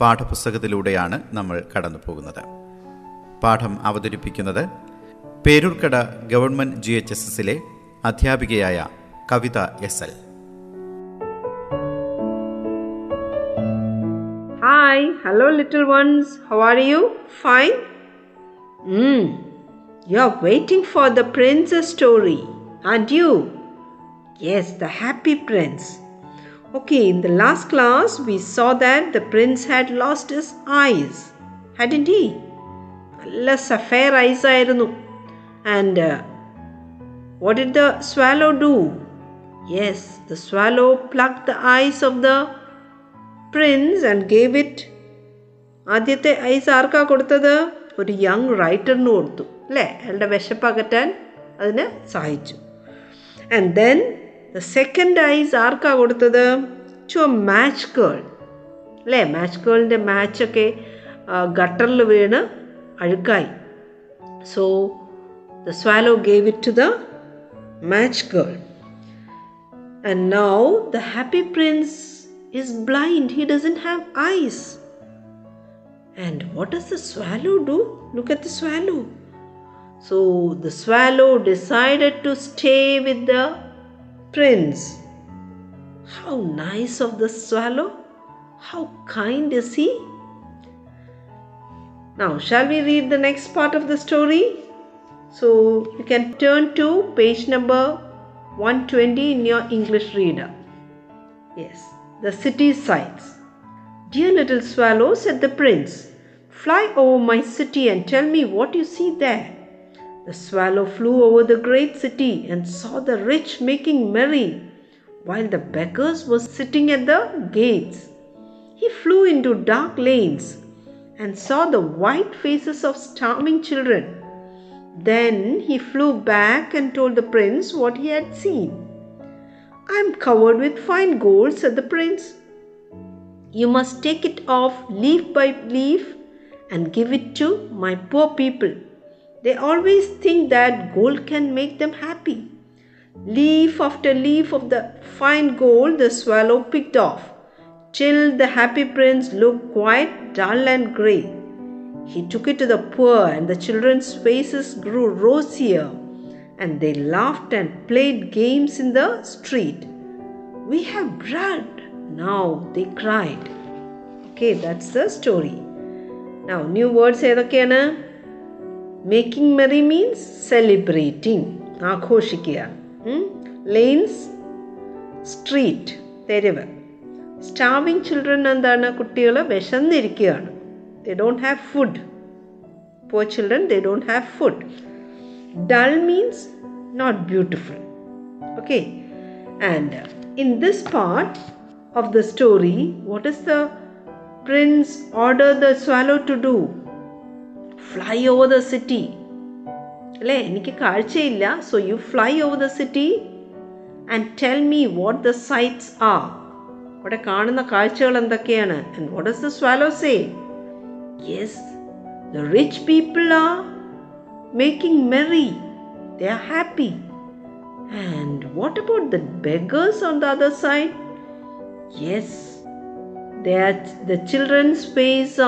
പാഠപുസ്തകത്തിലൂടെയാണ് നമ്മൾ കടന്നു പോകുന്നത് പാഠം അവതരിപ്പിക്കുന്നത് Peroorkada government G H S എസിലെ അധ്യാപികയായ Kavitha S L. Hi hello little ones how are you fine you are waiting for the prince story and you yes the happy prince Okay, in the last class, we saw that the prince had lost his eyes, hadn't he? നല്ല sapphire eyes ആയിരുന്നു. And what did the swallow do yes the swallow plug the eyes of the prince and gave it ആദ്യത്തെ eyes ആർക്കാ കൊടുത്തത്? ഒരു young റൈറ്ററിന് കൊടുത്തു. അല്ലേ? അയാളുടെ വിശപ്പ് അകറ്റാൻ അതിന് സഹായിച്ചു. And then the second eyes ആർക്കാ കൊടുത്തത് ടു എ മാച്ച് കേൾ അല്ലേ മാച്ച് കേളിന്റെ മാച്ചൊക്കെ ഗട്ടറിൽ വീണ് അഴുക്കായി so the swallow gave it to the match girl And now the happy prince is blind, he doesn't have eyes. And what does the swallow do? Look at the swallow. So the swallow decided to stay with the prince. How nice of the swallow! How kind is he? Now, shall we read the next part of the story? So you can turn to page number 120 in your English reader. Yes, the city sights. Dear little swallow, said the prince, fly over my city and tell me what you see there. The swallow flew over the great city and saw the rich making merry, while the beggars were sitting at the gates. He flew into dark lanes and saw the white faces of starving children. Then he flew back and told the prince what he had seen. I am covered with fine gold, said the prince. You must take it off leaf by leaf and give it to my poor people. They always think that gold can make them happy. Leaf after leaf of the fine gold the swallow picked off, till the happy prince looked quite dull and grey. He took it to the poor, and the children's faces grew rosier, and they laughed and played games in the street. We have bread. Now they cried. Okay, that's the story. Now, new words ഏതൊക്കെയാണ് making merry means celebrating ആഘോഷിക്കുക lanes street തെരുവ് starving children എന്താണ് കുട്ടികൾ വിശന്നിരിക്കുകയാണ് they don't have food. Poor children, they don't have food. Dull means not beautiful. Okay, and in this part of the story, what does the prince order the swallow to do? Fly over the city. അല്ലേ എനിക്ക് കാഴ്ചയില്ല so you fly over the city and tell me what the sights ആ അവിടെ കാണുന്ന കാഴ്ചകൾ എന്തൊക്കെയാണ് and what does the swallow say Yes, the rich people are making merry. They are happy. And what about the beggars on the other side? Yes, they are, the children's face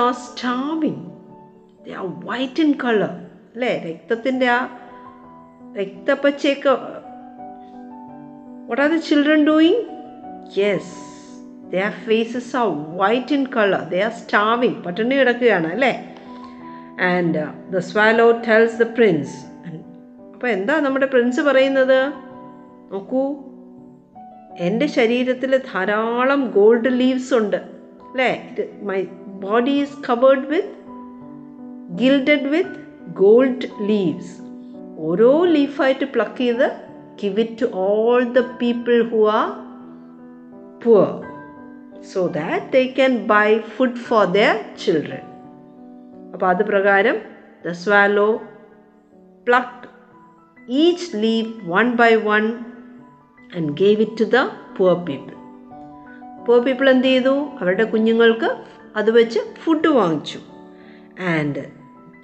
They are white in color. അല്ലേ രക്തത്തിന്റെ ആ രക്തപ്പച്ചയൊക്കെ What are the children doing? Yes, their faces are white in color. They are starving. പട്ടിണി കിടക്കുകയാണ് അല്ലേ and the swallow tells the prince അപ്പോൾ എന്താ നമ്മുടെ Prince പറയുന്നത് നോക്കൂ എന്റെ ശരീരത്തിൽ ധാരാളം ഗോൾഡ് ലീവ്സ് ഉണ്ട് അല്ലേ my body is covered with gilded with gold leaves ഓരോ ലീഫായിട്ട് പ്ലക്ക് ചെയ്ത് give it to all the people who are poor so that they can buy food for their children അപ്പോൾ അത് പ്രകാരം the swallow plucked each leave one by one and gave it to the poor people poor people എന്ത് ചെയ്തു? അവരുടെ കുഞ്ഞുങ്ങൾക്ക് അത് വെച്ച് food വാങ്ങിച്ചു. And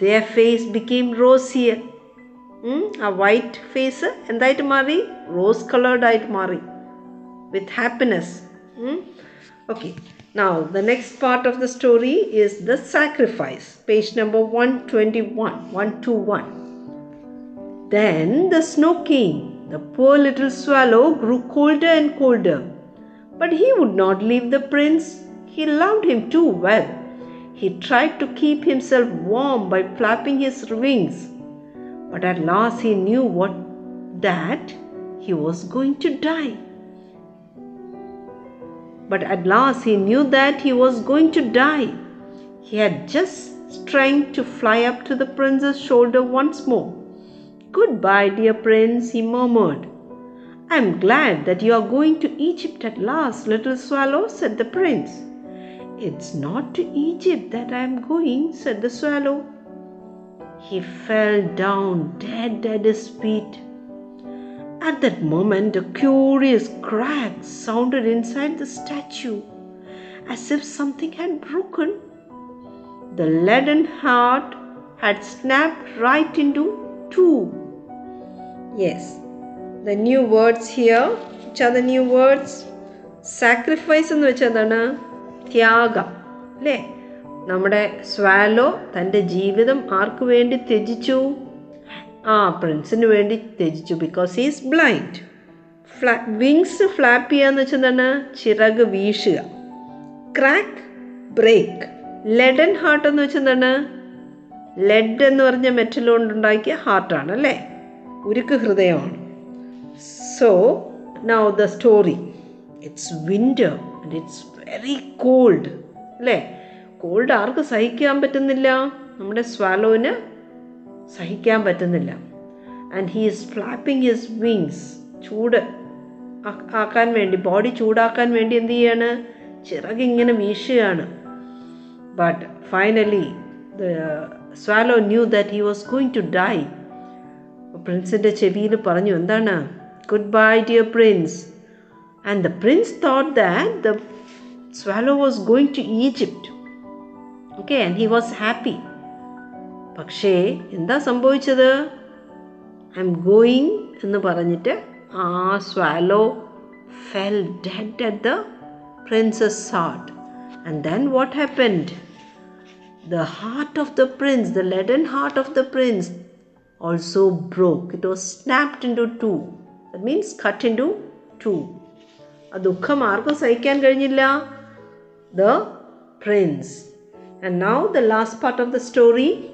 the face became rosier ആ വൈറ്റ് ഫേസ് എന്തായിട്ട് മാറി റോസ് കളേർഡ് ആയിട്ട് മാറി with happiness okay now the next part of the story is the sacrifice page number one twenty one one two one Then the snow came. The poor little swallow grew colder and colder. But he would not leave the prince. He loved him too well. He tried to keep himself warm by flapping his wings. But at last he knew what that he was going to die. But at last he knew that he was going to die. He had just strength to fly up to the prince's shoulder once more. Goodbye, dear prince, he murmured. I am glad that you are going to Egypt at last, little swallow, said the prince. It's not to Egypt that I am going, said the swallow. He fell down dead at his feet. At that moment, a curious crack sounded inside the statue, as if something had broken. The leaden heart had snapped right into two. Yes, the new words here. Which are the new words? Sacrifice എന്ന് വെച്ചാൽ എന്താണ് ത്യാഗം അല്ലേ നമ്മുടെ swallow തന്റെ ജീവിതം ആർക്ക് വേണ്ടി ത്യജിച്ചു? ആ പ്രിൻസിന് വേണ്ടി ത്യജിച്ചു because is blind fla wings flap ചെയ്യാന്ന് വെച്ചാൽ എന്താണ്? ചിറക് വീശുക. ക്രാക്ക് ബ്രേക്ക് ലെഡൻ ഹാർട്ട് എന്ന് വെച്ചാൽ ലെഡ് എന്ന് പറഞ്ഞ മെറ്റൽ കൊണ്ടുണ്ടാക്കിയ ഹാർട്ടാണ് അല്ലേ? ഉരുക്ക് ഹൃദയമാണ്. So now the story it's winter and it's very cold അല്ലേ? കോൾഡ് ആർക്ക് സഹിക്കാൻ പറ്റുന്നില്ല? നമ്മുടെ സ്വാലോന് സഹിക്കാൻ പറ്റുന്നില്ല. And he is flapping his wings ചൂട് ആക്കാൻ വേണ്ടി ബോഡി ചൂടാക്കാൻ വേണ്ടി എന്ത് ചെയ്യാണ്? ചിറകിങ്ങനെ വീശുകയാണ്. But finally swallow knew that he was going to die പ്രിൻസിന്റെ ചെവിയിൽ പറഞ്ഞു എന്താണ്? Good bye dear prince and the prince thought that the swallow was going to Egypt okay and he was happy പക്ഷേ എന്താ സംഭവിച്ചത്? ഐ എം ഗോയിങ് എന്ന് പറഞ്ഞിട്ട് ആ swallow fell dead at the prince's heart and then what happened the the heart of the prince, the leaden heart of the prince, also broke. It was snapped to two. That cut into two ആ ദുഃഖം ആർക്കും സഹിക്കാൻ കഴിഞ്ഞില്ല. the prince. And now the last part of the story.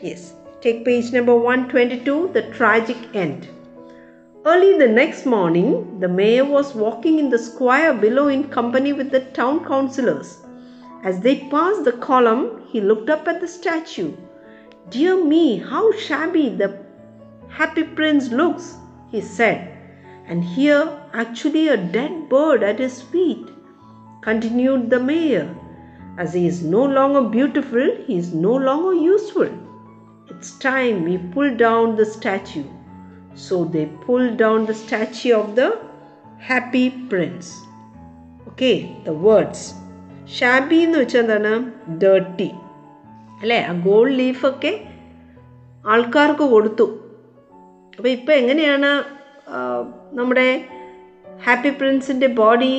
Yes, take page number 122 The Tragic End. Early the next morning, the mayor was walking in the square below in company with the town councillors. As they passed the column, he looked up at the statue. Dear me, how shabby the happy prince looks, he said. And here, actually, a dead bird at his feet. Continued the mayor. As he is no longer beautiful, he is no longer useful. It's time we pull down the statue. So they pulled down the statue of the happy prince. Okay, the words. Shabi എന്ന് വെച്ചാൽ എന്താണ് dirty അല്ലേ ആ gold ലീഫൊക്കെ ആൾക്കാർക്ക് കൊടുത്തു അപ്പോൾ ഇപ്പോൾ എങ്ങനെയാണ് നമ്മുടെ happy പ്രിൻസിന്റെ body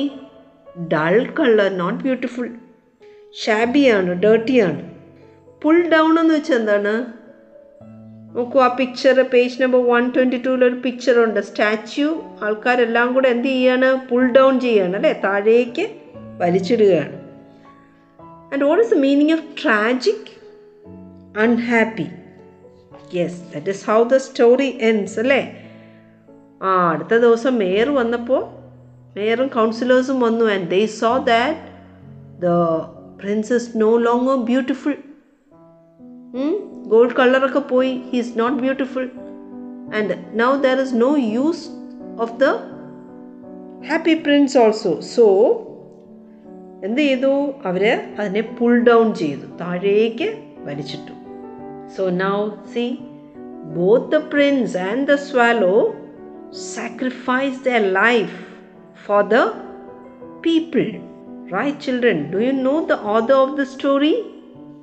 dull colour not beautiful ഷാബിയാണ് ഡേർട്ടിയാണ് പുൾ ഡൗൺ എന്ന് വെച്ചാൽ എന്താണ്? നോക്കൂ ആ picture page number one twenty പിക്ചറുണ്ട് picture ഉണ്ട്. സ്റ്റാച്യു ആൾക്കാരെല്ലാം കൂടെ എന്ത് ചെയ്യാണ്? പുൾ ഡൗൺ ചെയ്യാണ് അല്ലേ? താഴേക്ക് വലിച്ചിടുകയാണ്. And what is the meaning of tragic unhappy yes that is how the story ends അല്ലേ? ആ അടുത്ത ദിവസം മേയർ വന്നപ്പോൾ മേയറും കൗൺസിലേഴ്സും വന്നു and they so that the prince is no longer beautiful gold കളറൊക്കെ പോയി. He is not beautiful and now there is no use of the happy prince also so എന്ത് ചെയ്തു? അവർ അതിനെ പുൾ ഡൗൺ ചെയ്തു. താഴേക്ക് വലിച്ചിട്ടു. So now see both the prince and the swallow sacrifice the life for the people. Right, children? Do you know the author of the story?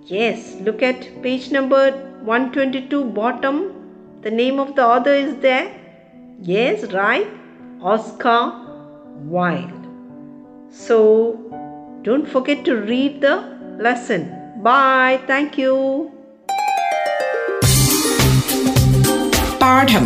Yes, look at page number 122, bottom. The name of the author is there. Yes, right? Oscar Wilde. So, don't forget to read the lesson. Bye. Thank you. പാഠം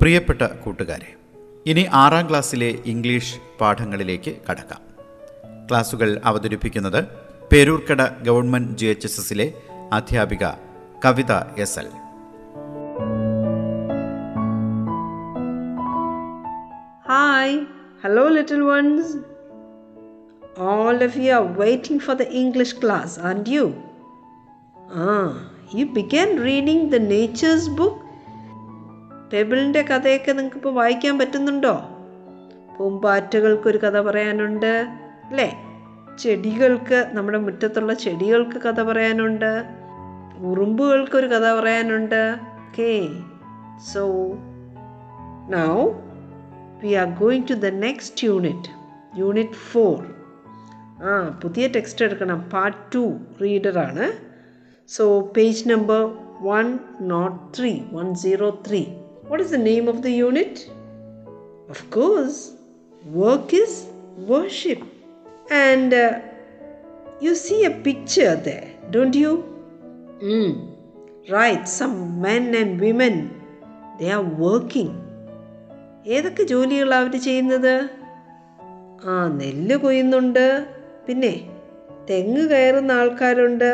പ്രിയപ്പെട്ട കൂട്ടുകാരെ ഇനി ആറാം ക്ലാസ്സിലെ English പാഠങ്ങളിലേക്ക് കടക്കാം. ക്ലാസുകൾ അവതരിപ്പിക്കുന്നത് Peroorkada government G H S എസിലെ അധ്യാപിക Kavitha S L. Hi hello little ones all of you are waiting for the English class and you uh you began reading the nature's book ടേബിളിന്റെ കഥയൊക്കെ നിങ്ങൾക്കിപ്പോൾ വായിക്കാൻ പറ്റുന്നുണ്ടോ? പൂമ്പാറ്റകൾക്കൊരു കഥ പറയാനുണ്ട് അല്ലേ? ചെടികൾക്ക് നമ്മുടെ മുറ്റത്തുള്ള ചെടികൾക്ക് കഥ പറയാനുണ്ട് ഉറുമ്പുകൾക്കൊരു കഥ പറയാനുണ്ട്. Okay so now we are going to the next unit unit four ആ പുതിയ ടെക്സ്റ്റ് എടുക്കണം. Part two റീഡറാണ് so page number one not three one zero three what is the name of the unit? Of course, work is worship. And uh, you see a picture there, don't you? Mm. Right, some men and women, they are working. ഏതൊക്കെ ജോലികളാണ് അവർ ചെയ്യുന്നത് ആ നെല്ല് കൊയ്യുന്നുണ്ട് പിന്നെ തെങ്ങ് കയറുന്ന ആൾക്കാരുണ്ട്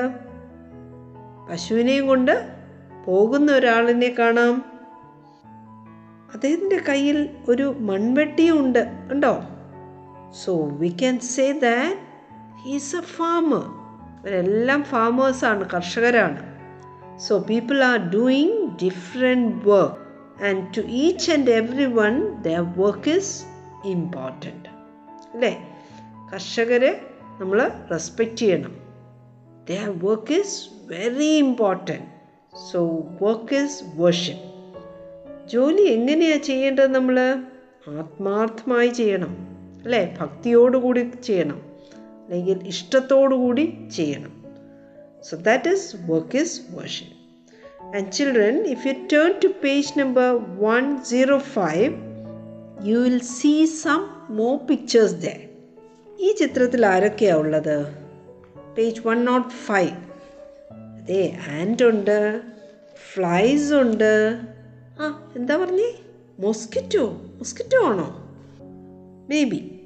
പശുവിനെയും കൊണ്ട് പോകുന്ന ഒരാളിനെ കാണാം അദ്ദേഹത്തിന്റെ കയ്യിൽ ഒരു മൺവെട്ടിയും ഉണ്ട് ഉണ്ടോ so we can say that he's a farmer ഇവരെല്ലാം ഫാമേഴ്സാണ് കർഷകരാണ്. So people are doing different work and to each and every one the work is important അല്ലേ? കർഷകരെ നമ്മൾ റെസ്പെക്റ്റ് ചെയ്യണം. The work is very important so work is worship ജോലി എങ്ങനെയാ ചെയ്യേണ്ടത് നമ്മൾ ആത്മാർത്ഥമായി ചെയ്യണം അല്ലേ? ഭക്തിയോടുകൂടി ചെയ്യണം അല്ലെങ്കിൽ ഇഷ്ടത്തോടുകൂടി ചെയ്യണം. So that is work is worship and children if you turn to page number one zero five you will see some more pictures the ഈ ചിത്രത്തിൽ ആരൊക്കെയാണ് ഉള്ളത്? പേജ് വൺ നോട്ട് ഫൈവ് അതെ ആൻഡ് ഉണ്ട് ഫ്ലൈസ് ഉണ്ട് ആ എന്താ പറഞ്ഞേ? മൊസ്കിറ്റോ മൊസ്കിറ്റോ ആണോ? മേ ബി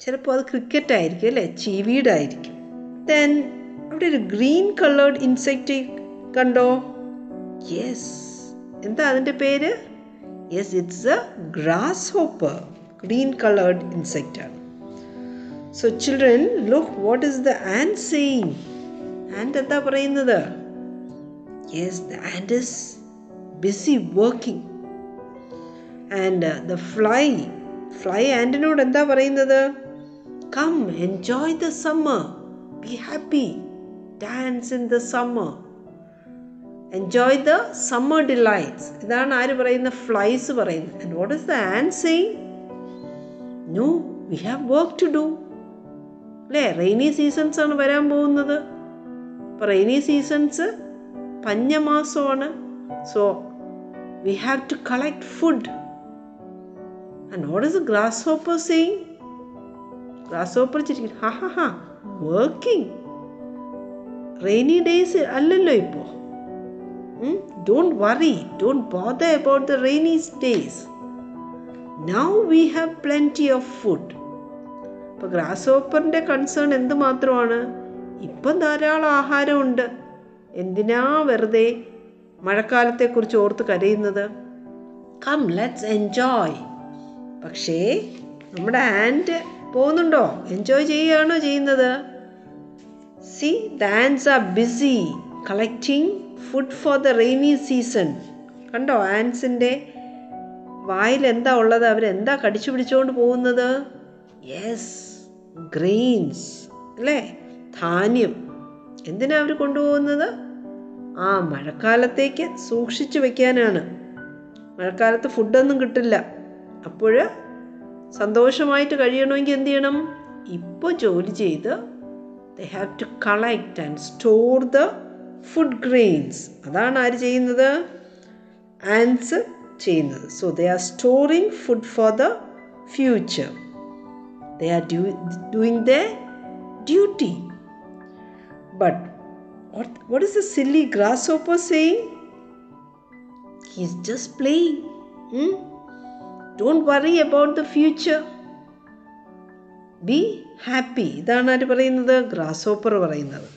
ചിലപ്പോൾ അത് ക്രിക്കറ്റ് ആയിരിക്കും അല്ലേ? ചീവീടായിരിക്കും ദെൻ അവിടെ ഒരു ഗ്രീൻ കളേർഡ് ഇൻസെക്റ്റ് കണ്ടോ? യെസ് എന്താ അതിന്റെ പേര്? Yes it's a hopper green coloured insect ആണ്. So children look what is the ant saying and എന്താ പറയുന്നത്? Yes the ant is busy working and the fly fly ആൻഡിനോട് എന്താ പറയുന്നത്? Come enjoy the summer be happy dance in the summer enjoy the summer delights ഇതാണ് ആര് പറയുന്ന flies പറയുന്നത്. And what is the ant saying no we have work to do അല്ലേ? Rainy seasons ആണ് വരാൻ പോകുന്നത്. അപ്പോൾ rainy seasons പഞ്ഞമാസമാണ്. So we have to collect food. And what is the grasshopper saying? Grasshopper ചിരിക്കുന്നു. ഹാ ഹാ ഹാ വർക്കിംഗ് റെയിനി ഡേയ്സ് അല്ലല്ലോ ഇപ്പോൾ don't worry don't bother about the rainy days now we have plenty of food ഇപ്പോൾ ഗ്രാസ് ഹോപ്പറിന്റെ concern എന്ത് മാത്രമാണ് ഇപ്പം ധാരാളം ആഹാരമുണ്ട്. എന്തിനാ വെറുതെ മഴക്കാലത്തെക്കുറിച്ച് ഓർത്ത് കരയുന്നത്? കം ലെറ്റ്സ് എൻജോയ് പക്ഷേ നമ്മുടെ ആൻഡ് പോകുന്നുണ്ടോ? എൻജോയ് ചെയ്യുകയാണോ ചെയ്യുന്നത്? See the ants are busy collecting food for the rainy season കണ്ടോ ആൻസിന്റെ വായിൽ എന്താ ഉള്ളത്? അവരെന്താ കടിച്ചു പിടിച്ചുകൊണ്ട് പോകുന്നത്? യെസ് ഗ്രെയിൻസ് അല്ലേ? ധാന്യം. എന്തിനാ അവർ കൊണ്ടുപോകുന്നത്? ആ മഴക്കാലത്തേക്ക് സൂക്ഷിച്ചു വെക്കാനാണ്. മഴക്കാലത്ത് ഫുഡൊന്നും കിട്ടില്ല. അപ്പോൾ സന്തോഷമായിട്ട് കഴിയണമെങ്കിൽ എന്ത് ചെയ്യണം? ഇപ്പോൾ ജോലി ചെയ്ത് they have to collect and store the food grains അതാണ് ആര് ചെയ്യുന്നത്? ആൻസ് ചെയ്യുന്നത്. So they are storing food for the future they are doing the duty but what is the silly grasshopper saying? He's just playing. Hmm? Don't worry about the future. Be happy ഇതാണ് ആര് പറയുന്നത് grasshopper പറയുന്നത്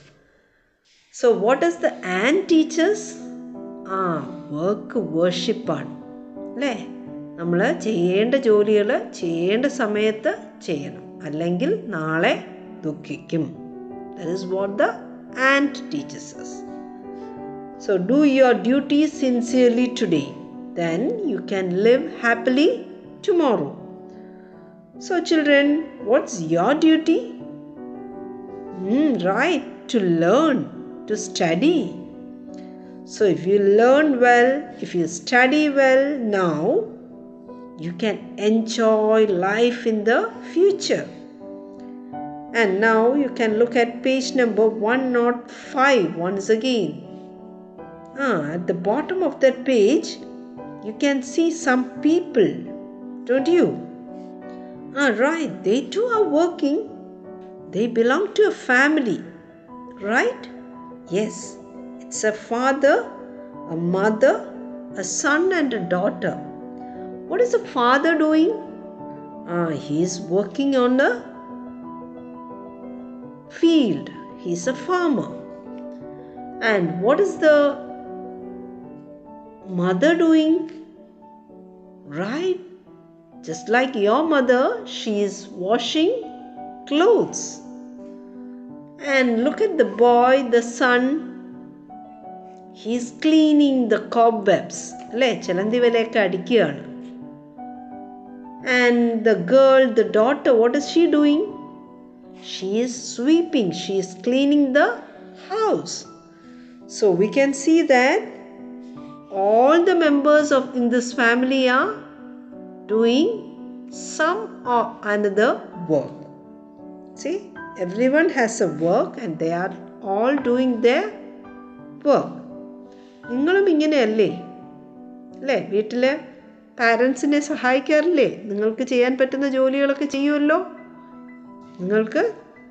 so what is the ant teaches ആ work വേർഷിപ്പാണ് അല്ലേ നമ്മൾ ചെയ്യേണ്ട ജോലികൾ ചെയ്യേണ്ട സമയത്ത് ചെയ്യണം അല്ലെങ്കിൽ നാളെ ദുഃഖിക്കും that is what the and teaches us. So, do your duty sincerely today, then you can live happily tomorrow. So, children, what's your duty? Mm, right, to learn, to study. So, if you learn well, if you study well now, you can enjoy life in the future. And now you can look at page number 105 once again. Ah, at the bottom of that page, you can see some people, don't you? Ah, right, they too are working. They belong to a family, right? Yes, it's a father, a mother, a son, and a daughter. What is the father doing? Ah, he is working on a field. He's a farmer. And what is the mother doing? Right? Just like your mother, she is washing clothes. And look at the boy, the son. He's cleaning the cobwebs. അല്ലേ ചിലന്തി വലയൊക്കെ അടിക്കുകയാണ് and the girl the daughter what is she doing She is sweeping, she is cleaning the house. So we can see that all the members of in this family are doing some or another work. See, everyone has a work and they are all doing their work. നിങ്ങളും ഇങ്ങനെയല്ലേ അല്ലേ വീട്ടിലെ പാരൻസിനെ സഹായിക്കാറില്ലേ നിങ്ങൾക്ക് ചെയ്യാൻ പറ്റുന്ന ജോലികളൊക്കെ ചെയ്യുമല്ലോ നിങ്ങൾക്ക്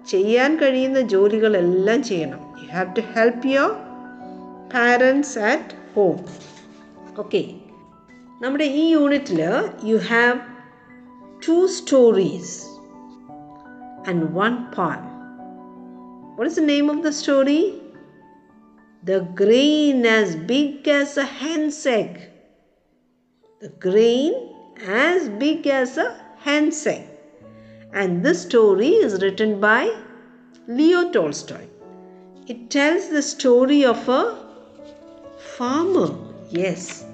ചെയ്യാൻ കഴിയുന്ന ജോലികളെല്ലാം ചെയ്യണം. You have to help your parents at home okay നമ്മുടെ ഈ യൂണിറ്റിൽ you have two stories and one pan what is the name of the story the grain as big as a hen's egg the grain as big as a hen's egg and this story is written by Leo Tolstoy. It tells the story of a farmer. Yes.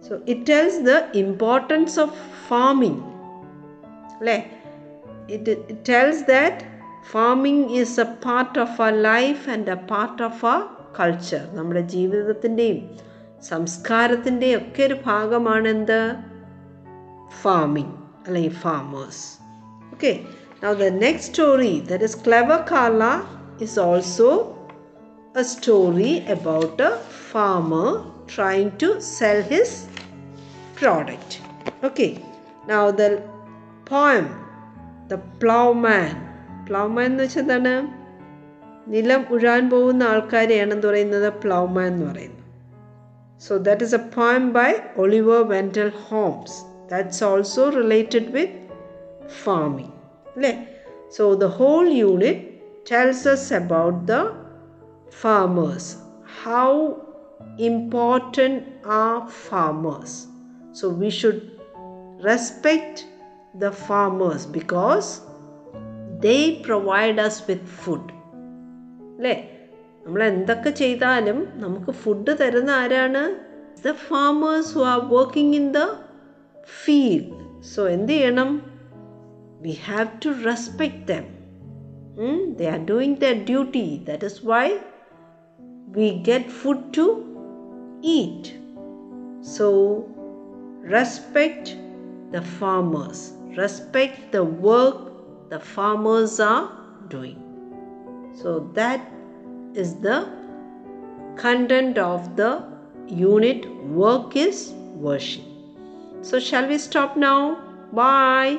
So it tells the importance of farming. It, it tells that farming is a part of our life and a part of our culture. നമ്മുടെ ജീവിതത്തിന്റെയും സംസ്കാരത്തിന്റെയും ഒക്കെ ഒരു ഭാഗമാണ് എന്ത് farming അല്ലെങ്കിൽ farmers Okay, now the next story that is Clever Carla is also a story about a farmer trying to sell his product. Okay, now the poem The Plowman. Plowman എന്ന് വെച്ചാൽ എന്താണ് നിലം ഉഴാൻ പോകുന്ന ആൾക്കാരെയാണ് എന്ത് പറയുന്നത് പ്ലൗമാൻ എന്ന് പറയുന്നത് so that is a poem by Oliver Wendell Holmes that's also related with farming. അല്ലേ So the whole unit tells us about the farmers. How important are farmers? So we should respect the farmers because they provide us with food. അല്ലേ നമ്മൾ എന്തൊക്കെ ചെയ്താലും നമുക്ക് food തരുന്ന ആരാണ് the farmers who are working in the field so എന്ത് ചെയ്യണം we have to respect them. Hmm? They are doing their duty. That is why we get food to eat. So, respect the farmers, respect the work the farmers are doing. So, that is the content of the unit work is worship. So, shall we stop now? Bye.